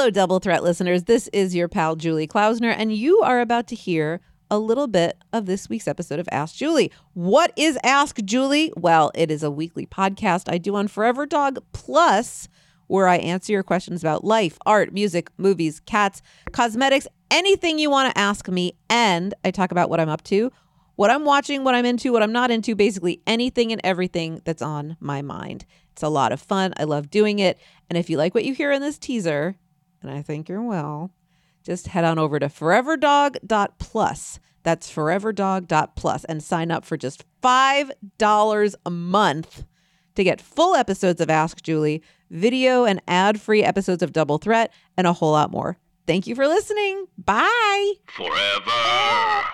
Hello, Double Threat listeners. This is your pal, Julie Klausner, and you are about to hear a little bit of this week's episode of Ask Julie. What is Ask Julie? Well, it is a weekly podcast I do on Forever Dog Plus, where I answer your questions about life, art, music, movies, cats, cosmetics, anything you want to ask me. And I talk about what I'm up to, what I'm watching, what I'm into, what I'm not into, basically anything and everything that's on my mind. It's a lot of fun. I love doing it. And if you like what you hear in this teaser, and I think you're well, just head on over to foreverdog.plus. That's foreverdog.plus and sign up for just $5 a month to get full episodes of Ask Julie, video and ad free episodes of Double Threat, and a whole lot more. Thank you for listening. Bye. Forever.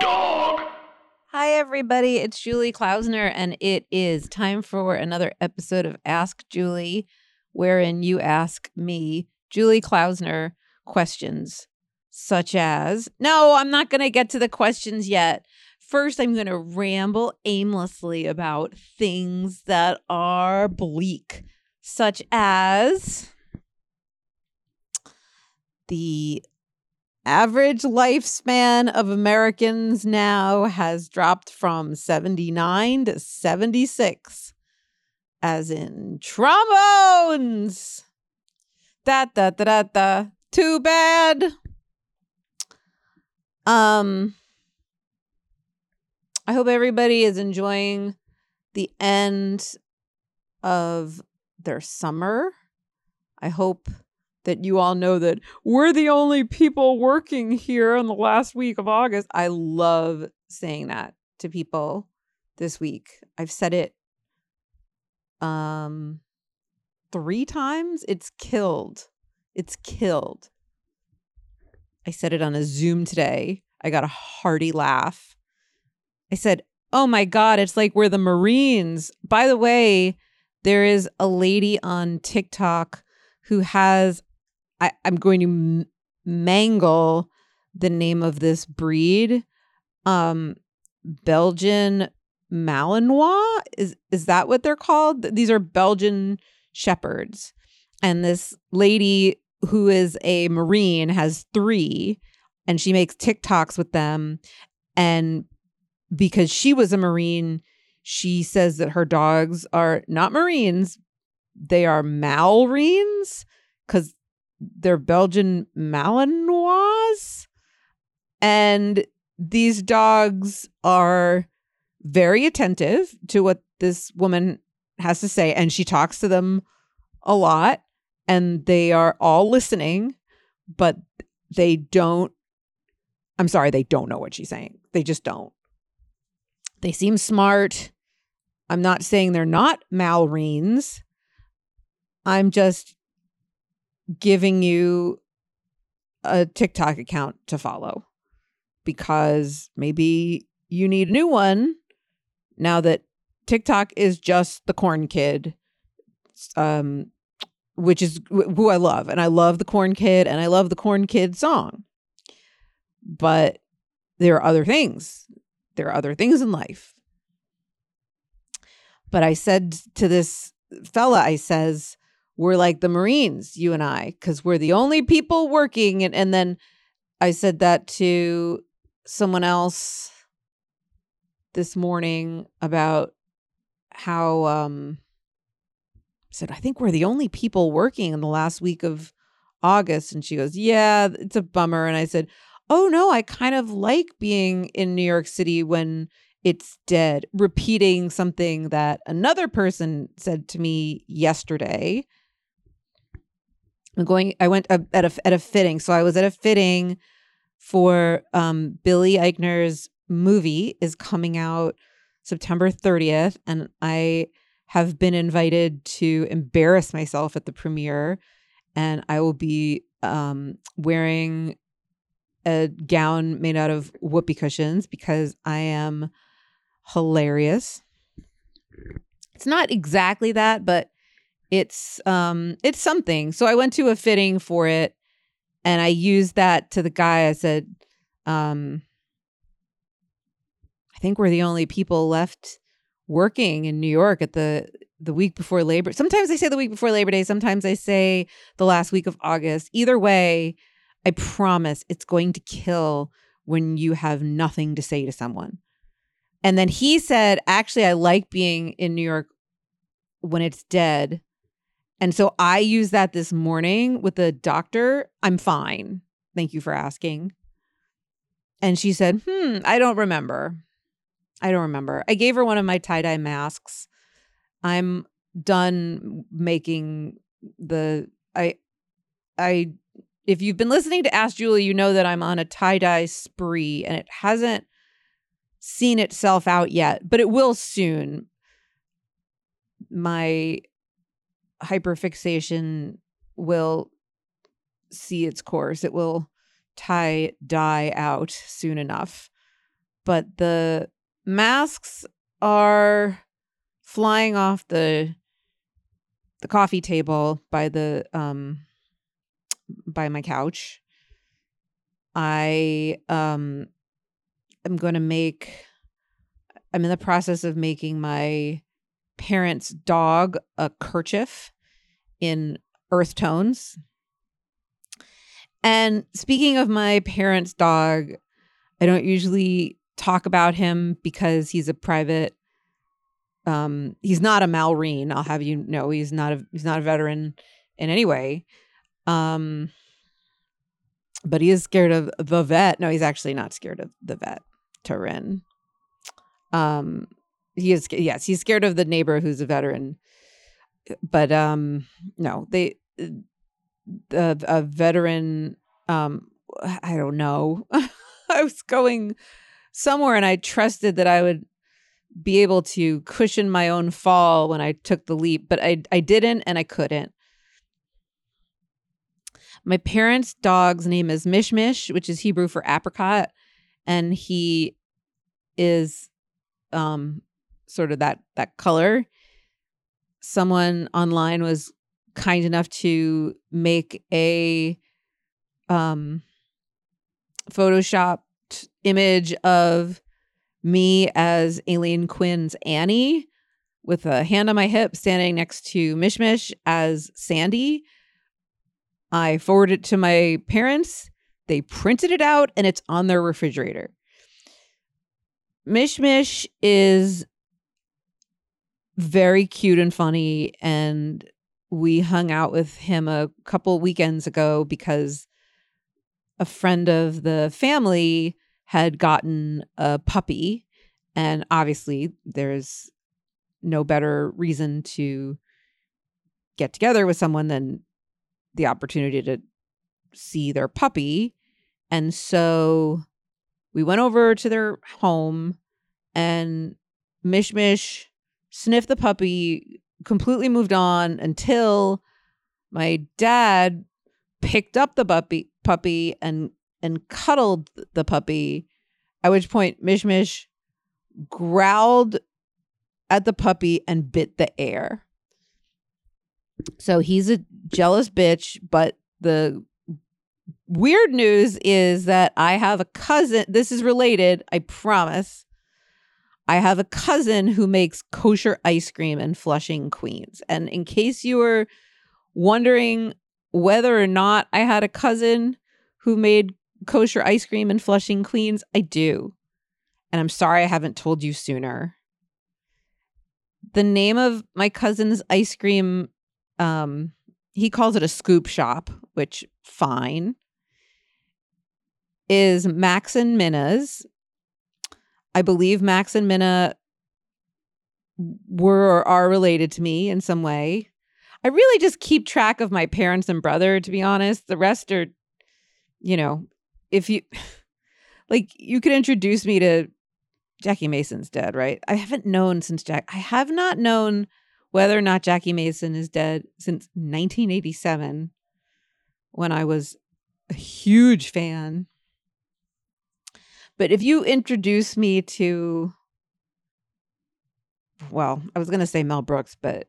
Dog. Hi, everybody. It's Julie Klausner, and it is time for another episode of Ask Julie, wherein you ask me, Julie Klausner, questions such as no, I'm not going to get to the questions yet. First, I'm going to ramble aimlessly about things that are bleak, such as the average lifespan of Americans now has dropped from 79 to 76, as in trombones. Da da da da da. Too bad. Um, I hope everybody is enjoying the end of their summer. I hope that you all know that we're the only people working here in the last week of August. I love saying that to people this week. I've said it um 3 times. It's killed. It's killed. I said it on a Zoom today. I got a hearty laugh. I said, "Oh my god, it's like we're the Marines." By the way, there is a lady on TikTok who has I, am going to m- mangle the name of this breed. Um, Belgian Malinois is is that what they're called? These are Belgian shepherds, and this lady who is a marine has three, and she makes TikToks with them, and because she was a marine, she says that her dogs are not marines, they are Malreens because they're Belgian Malinois. And these dogs are very attentive to what this woman has to say. And she talks to them a lot. And they are all listening, but they don't. I'm sorry, they don't know what she's saying. They just don't. They seem smart. I'm not saying they're not Malreens. I'm just giving you a TikTok account to follow because maybe you need a new one now that TikTok is just the corn kid um which is who I love and I love the corn kid and I love the corn kid song. But there are other things. There are other things in life. But I said to this fella I says we're like the Marines, you and I, because we're the only people working. And, and then I said that to someone else this morning about how um said, I think we're the only people working in the last week of August. And she goes, Yeah, it's a bummer. And I said, Oh no, I kind of like being in New York City when it's dead, repeating something that another person said to me yesterday I'm going. I went at a at a fitting, so I was at a fitting for um, Billy Eichner's movie is coming out September 30th, and I have been invited to embarrass myself at the premiere, and I will be um, wearing a gown made out of whoopee cushions because I am hilarious. It's not exactly that, but it's um it's something. So I went to a fitting for it and I used that to the guy. I said, um, think we're the only people left working in New York at the the week before Labor. Sometimes I say the week before Labor Day. Sometimes I say the last week of August. Either way, I promise it's going to kill when you have nothing to say to someone. And then he said, actually, I like being in New York when it's dead. And so I used that this morning with the doctor. I'm fine. Thank you for asking. And she said, hmm, I don't remember. I don't remember. I gave her one of my tie dye masks. I'm done making the I I if you've been listening to Ask Julie, you know that I'm on a tie dye spree and it hasn't seen itself out yet, but it will soon. My hyperfixation will see its course. It will tie dye out soon enough. But the masks are flying off the the coffee table by the um by my couch. I um am going to make I'm in the process of making my parents' dog a kerchief in earth tones. And speaking of my parents' dog, I don't usually talk about him because he's a private um he's not a Malrine, I'll have you know. He's not a he's not a veteran in any way. Um but he is scared of the vet. No, he's actually not scared of the vet, Turin. Um he is yes, he's scared of the neighbor who's a veteran. But um no, they the a veteran um I don't know. I was going somewhere and I trusted that I would be able to cushion my own fall when I took the leap, but I I didn't and I couldn't. My parents' dog's name is Mishmish, which is Hebrew for apricot, and he is um sort of that that color. Someone online was kind enough to make a um image of me as Aileen Quinn's Annie with a hand on my hip standing next to Mishmish as Sandy. I forwarded it to my parents. They printed it out and it's on their refrigerator. Mishmish is very cute and funny and we hung out with him a couple weekends ago because a friend of the family had gotten a puppy. And obviously, there's no better reason to get together with someone than the opportunity to see their puppy. And so we went over to their home and Mish Mish sniffed the puppy, completely moved on until my dad picked up the puppy puppy and and cuddled the puppy, at which point Mish Mish growled at the puppy and bit the air. So he's a jealous bitch, but the weird news is that I have a cousin. This is related, I promise. I have a cousin who makes kosher ice cream in Flushing, Queens. And in case you were wondering whether or not I had a cousin who made kosher ice cream in Flushing, Queens? I do. And I'm sorry I haven't told you sooner. The name of my cousin's ice cream, um, he calls it a scoop shop, which fine, is Max and Mina's. I believe Max and Minna were or are related to me in some way. I really just keep track of my parents and brother, to be honest. The rest are, you know, if you like you could introduce me to Jackie Mason's dead, right? I haven't known since Jack I have not known whether or not Jackie Mason is dead since 1987 when I was a huge fan. But if you introduce me to well, I was going to say Mel Brooks, but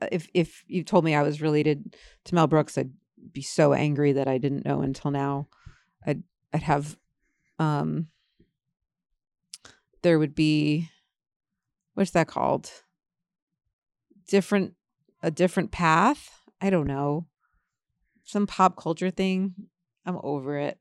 uh, if if you told me I was related to Mel Brooks, I'd be so angry that I didn't know until now. I'd I'd have um there would be what's that called? different a different path. I don't know. Some pop culture thing. I'm over it.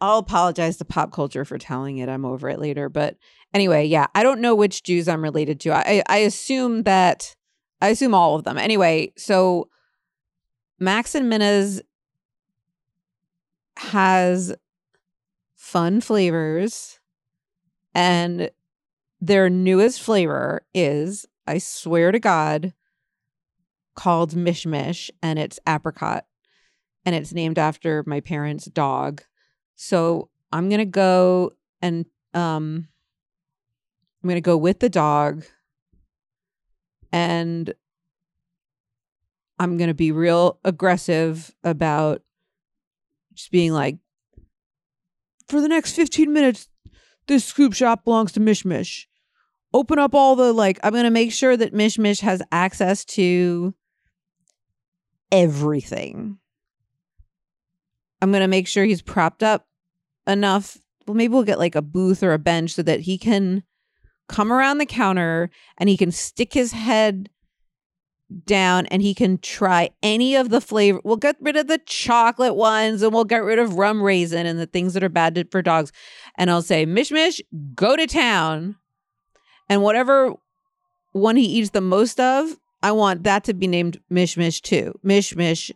I'll apologize to pop culture for telling it. I'm over it later. But anyway, yeah, I don't know which Jews I'm related to. I, I assume that, I assume all of them. Anyway, so Max and Mina's has fun flavors, and their newest flavor is, I swear to God, called Mish Mish, and it's apricot, and it's named after my parents' dog. So I'm gonna go and um I'm gonna go with the dog and I'm gonna be real aggressive about just being like for the next 15 minutes, this scoop shop belongs to Mish Mish. Open up all the like I'm gonna make sure that Mish Mish has access to everything. I'm going to make sure he's propped up enough. Well, maybe we'll get like a booth or a bench so that he can come around the counter and he can stick his head down and he can try any of the flavor. We'll get rid of the chocolate ones and we'll get rid of rum raisin and the things that are bad for dogs. And I'll say, Mish Mish, go to town. And whatever one he eats the most of, I want that to be named Mish Mish 2. Mish Mish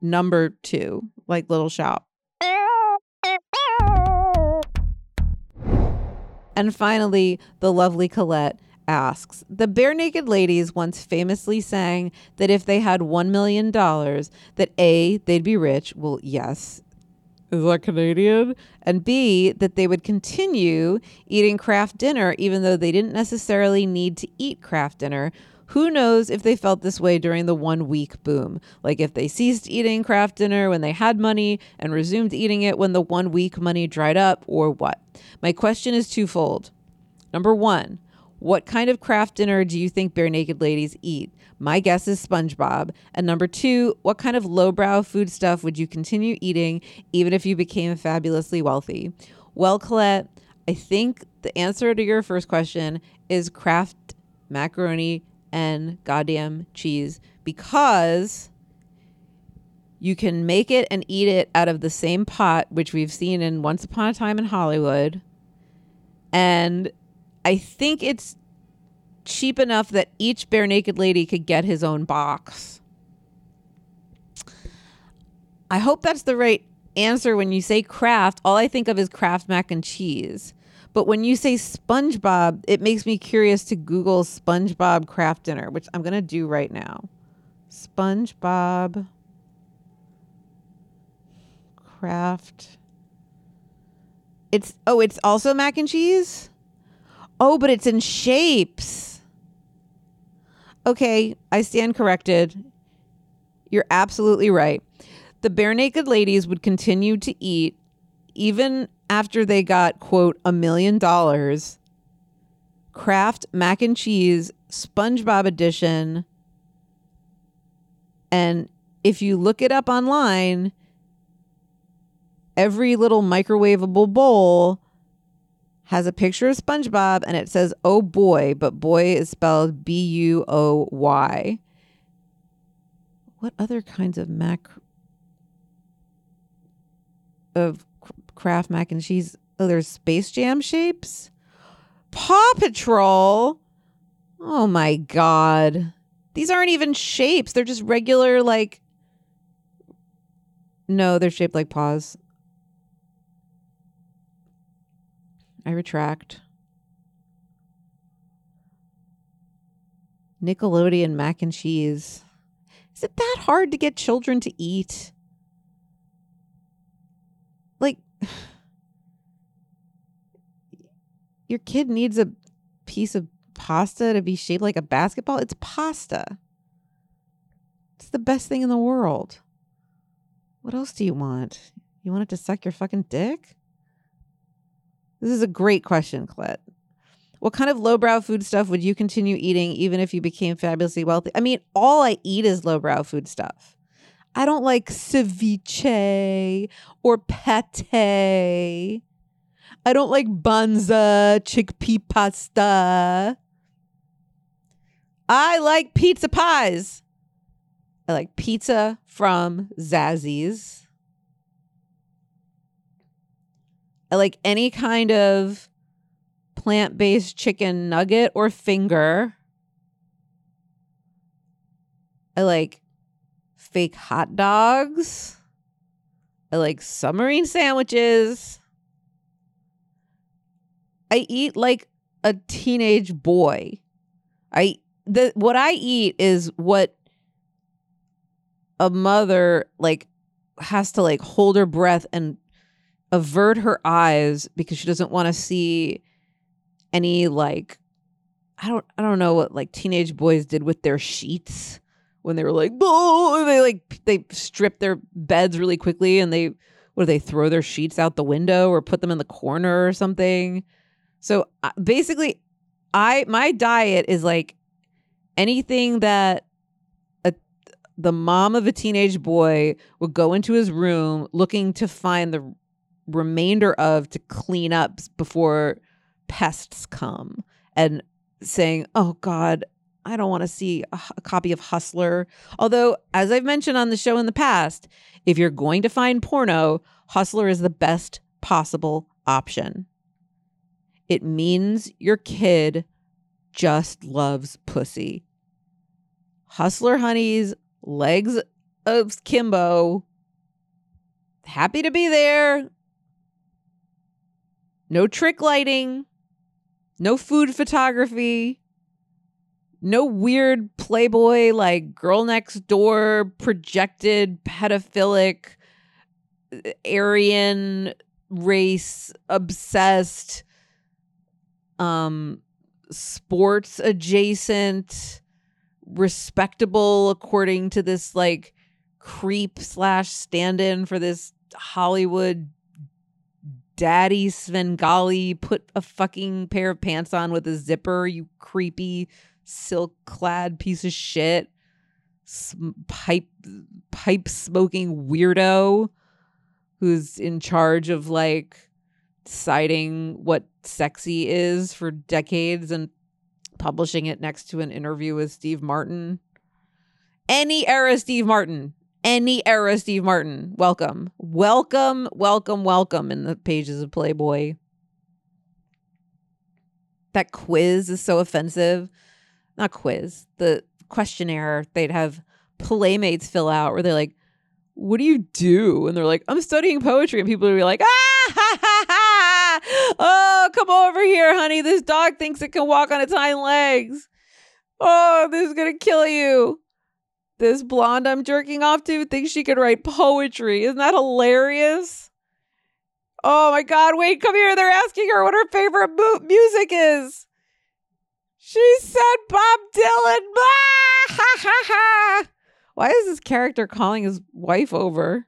number two, like little shop. And finally, the lovely Colette asks The Barenaked Ladies once famously sang that if they had $1 million, that A, they'd be rich. Well, yes. Is that Canadian? And B, that they would continue eating Kraft dinner even though they didn't necessarily need to eat Kraft dinner. Who knows if they felt this way during the one week boom? Like if they ceased eating Kraft dinner when they had money and resumed eating it when the one week money dried up, or what? My question is twofold. Number one, what kind of Kraft dinner do you think Barenaked Ladies eat? My guess is SpongeBob. And number two, what kind of lowbrow food stuff would you continue eating even if you became fabulously wealthy? Well, Colette, I think the answer to your first question is Kraft macaroni and goddamn cheese because you can make it and eat it out of the same pot, which we've seen in Once Upon a Time in Hollywood. And I think it's cheap enough that each Barenaked Lady could get his own box. I hope that's the right answer when you say Kraft. All I think of is Kraft mac and cheese. But when you say SpongeBob, it makes me curious to Google SpongeBob Kraft dinner, which I'm going to do right now. SpongeBob Kraft. It's oh, it's also mac and cheese? Oh, but it's in shapes. Okay, I stand corrected. You're absolutely right. The Barenaked Ladies would continue to eat even after they got, quote, a million dollars. Kraft mac and cheese, SpongeBob edition. And if you look it up online, every little microwavable bowl has a picture of SpongeBob and it says, oh boy, but boy is spelled B U O Y. What other kinds of mac of Kraft mac and cheese? Oh, there's Space Jam shapes? Paw Patrol? Oh my God. These aren't even shapes. They're just regular, like. No, they're shaped like paws. I retract. Nickelodeon mac and cheese. Is it that hard to get children to eat? Like, your kid needs a piece of pasta to be shaped like a basketball. It's pasta. It's the best thing in the world. What else do you want? You want it to suck your fucking dick? This is a great question, Clet. What kind of lowbrow food stuff would you continue eating even if you became fabulously wealthy? I mean, all I eat is lowbrow food stuff. I don't like ceviche or pate. I don't like Banza chickpea pasta. I like pizza pies. I like pizza from Zazzy's. I like any kind of plant based chicken nugget or finger. I like fake hot dogs. I like submarine sandwiches. I eat like a teenage boy. I the what I eat is what a mother like has to like hold her breath and avert her eyes because she doesn't want to see any like I don't I don't know what like teenage boys did with their sheets when they were like oh they like they strip their beds really quickly and they what do they throw their sheets out the window or put them in the corner or something. So uh, basically I my diet is like anything that a, the mom of a teenage boy would go into his room looking to find the remainder of to clean up before pests come and saying, "Oh God, I don't want to see a, a, copy of Hustler." Although, as I've mentioned on the show in the past, if you're going to find porno, Hustler is the best possible option. It means your kid just loves pussy. Hustler Honey's legs of Kimbo. Happy to be there. No trick lighting. No food photography. No weird Playboy like girl next door projected pedophilic Aryan race obsessed um sports adjacent respectable according to this like creep slash stand-in for this hollywood daddy svengali put a fucking pair of pants on with a zipper you creepy silk clad piece of shit pipe pipe smoking weirdo who's in charge of like citing what sexy is for decades and publishing it next to an interview with Steve Martin. Any era Steve Martin. Any era Steve Martin. Welcome. Welcome, welcome, welcome in the pages of Playboy. That quiz is so offensive. Not quiz, the questionnaire they'd have playmates fill out where they're like, What do you do? And they're like, I'm studying poetry. And people would be like, Ah, ha, ha, ha oh, come over here, honey. This dog thinks it can walk on its hind legs. Oh, this is going to kill you. This blonde I'm jerking off to thinks she can write poetry. Isn't that hilarious? Oh my God, wait, come here. They're asking her what her favorite mu- music is. She said Bob Dylan. Ah, ha, ha, ha. Why is this character calling his wife over?